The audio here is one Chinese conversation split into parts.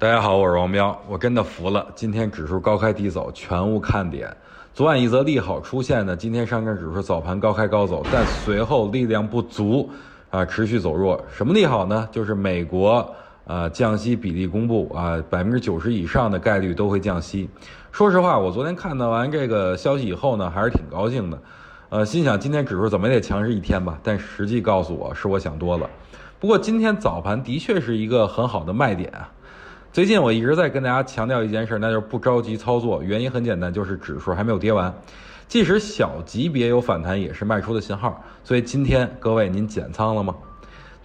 大家好，我是王彪，我真的服了，今天指数高开低走，全无看点。昨晚一则利好出现呢，今天上证指数早盘高开高走，但随后力量不足，啊，持续走弱。什么利好呢？就是美国啊降息比例公布啊，百分之九十以上的概率都会降息。说实话，我昨天看到完这个消息以后呢，还是挺高兴的，呃，心想今天指数怎么也得强势一天吧。但实际告诉我是我想多了。不过今天早盘的确是一个很好的卖点啊。最近我一直在跟大家强调一件事，那就是不着急操作。原因很简单，就是指数还没有跌完，即使小级别有反弹，也是卖出的信号。所以今天各位，您减仓了吗？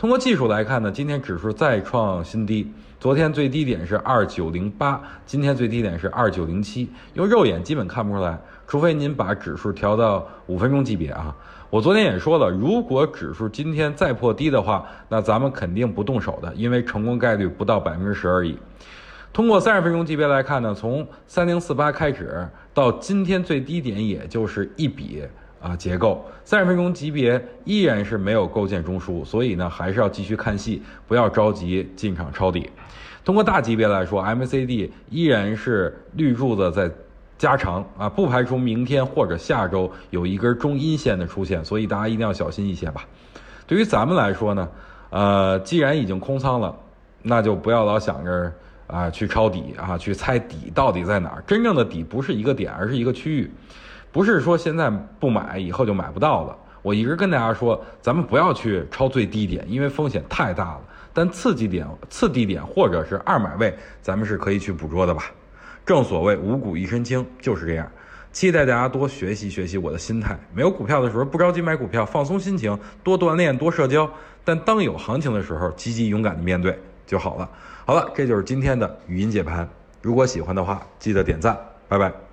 通过技术来看呢，今天指数再创新低，昨天最低点是二九零八，今天最低点是二九零七，用肉眼基本看不出来，除非您把指数调到五分钟级别啊。我昨天也说了，如果指数今天再破低的话，那咱们肯定不动手的，因为成功概率不到百分之十而已。通过三十分钟级别来看呢，从三零四八开始到今天最低点，也就是一笔啊结构。三十分钟级别依然是没有构建中枢，所以呢还是要继续看戏，不要着急进场抄底。通过大级别来说，MACD 依然是绿柱子在。加长啊，不排除明天或者下周有一根中阴线的出现，所以大家一定要小心一些吧。对于咱们来说呢，呃，既然已经空仓了，那就不要老想着啊去抄底啊，去猜底到底在哪儿。真正的底不是一个点，而是一个区域，不是说现在不买以后就买不到了。我一直跟大家说，咱们不要去抄最低点，因为风险太大了。但次级点、次低点或者是二买位，咱们是可以去捕捉的吧。正所谓五谷一身轻，就是这样。期待大家多学习学习我的心态。没有股票的时候，不着急买股票，放松心情，多锻炼，多社交。但当有行情的时候，积极勇敢的面对就好了。好了，这就是今天的语音解盘。如果喜欢的话，记得点赞。拜拜。